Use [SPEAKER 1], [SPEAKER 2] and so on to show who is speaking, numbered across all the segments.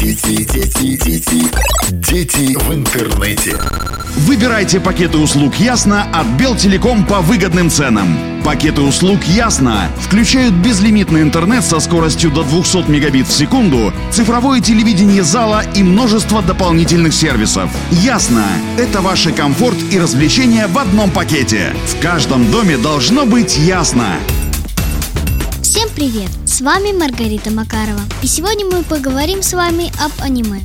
[SPEAKER 1] Дети, дети, дети, дети в интернете.
[SPEAKER 2] Выбирайте пакеты услуг Ясно от Белтелеком по выгодным ценам. Пакеты услуг Ясно включают безлимитный интернет со скоростью до 200 мегабит в секунду, цифровое телевидение зала и множество дополнительных сервисов. Ясно – это ваш комфорт и развлечения в одном пакете. В каждом доме должно быть ясно.
[SPEAKER 3] Всем привет! С вами Маргарита Макарова. И сегодня мы поговорим с вами об аниме.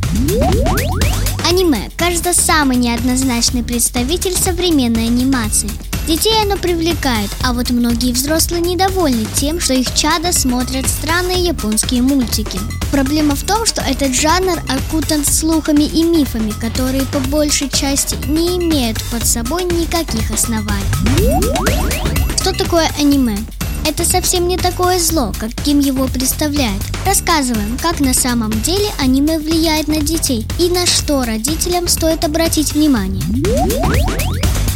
[SPEAKER 3] Аниме, кажется, самый неоднозначный представитель современной анимации. Детей оно привлекает, а вот многие взрослые недовольны тем, что их чада смотрят странные японские мультики. Проблема в том, что этот жанр окутан слухами и мифами, которые по большей части не имеют под собой никаких оснований. Что такое аниме? Это совсем не такое зло, каким его представляют. Рассказываем, как на самом деле аниме влияет на детей и на что родителям стоит обратить внимание.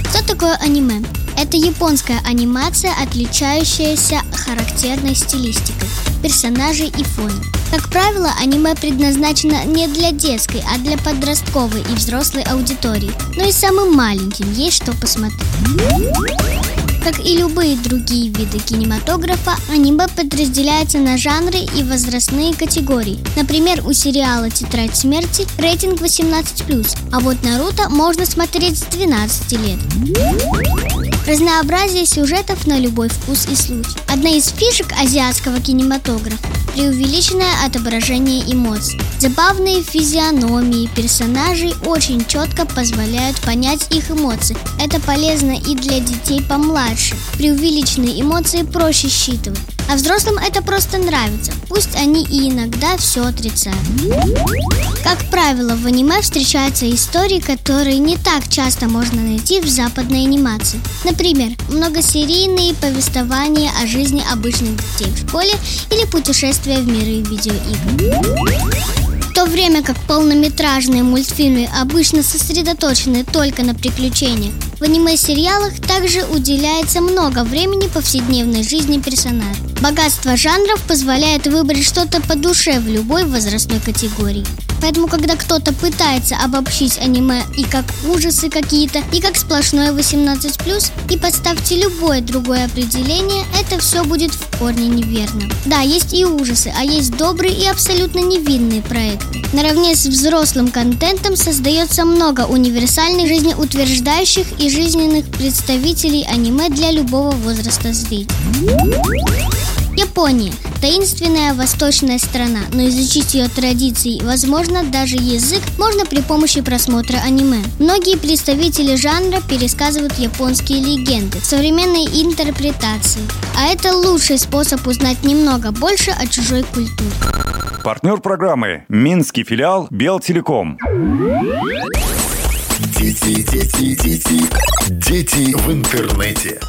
[SPEAKER 3] Что такое аниме? Это японская анимация, отличающаяся характерной стилистикой, персонажей и фоне. Как правило, аниме предназначено не для детской, а для подростковой и взрослой аудитории. Но и самым маленьким есть что посмотреть. Как и любые другие виды кинематографа, аниме подразделяется на жанры и возрастные категории. Например, у сериала «Тетрадь смерти» рейтинг 18+, а вот «Наруто» можно смотреть с 12 лет. Разнообразие сюжетов на любой вкус и случай. Одна из фишек азиатского кинематографа – преувеличенное отображение эмоций. Забавные физиономии персонажей очень четко позволяют понять их эмоции. Это полезно и для детей помладше. Преувеличенные эмоции проще считывать. А взрослым это просто нравится, пусть они и иногда все отрицают. Как правило, в аниме встречаются истории, которые не так часто можно найти в западной анимации. Например, многосерийные повествования о жизни обычных детей в школе или путешествия в миры видеоигр. То время как полнометражные мультфильмы обычно сосредоточены только на приключениях, в аниме-сериалах также уделяется много времени повседневной жизни персонажа. Богатство жанров позволяет выбрать что-то по душе в любой возрастной категории. Поэтому, когда кто-то пытается обобщить аниме и как ужасы какие-то, и как сплошное 18+, и подставьте любое другое определение, это все будет в корне неверно. Да, есть и ужасы, а есть добрые и абсолютно невинные проекты. Наравне с взрослым контентом создается много универсальных жизнеутверждающих и жизненных представителей аниме для любого возраста зрителей. Япония – таинственная восточная страна, но изучить ее традиции и, возможно, даже язык можно при помощи просмотра аниме. Многие представители жанра пересказывают японские легенды в современной интерпретации, а это лучший способ узнать немного больше о чужой культуре.
[SPEAKER 4] Партнер программы – Минский филиал Белтелеком.
[SPEAKER 1] Дети, дети, дети, дети в интернете.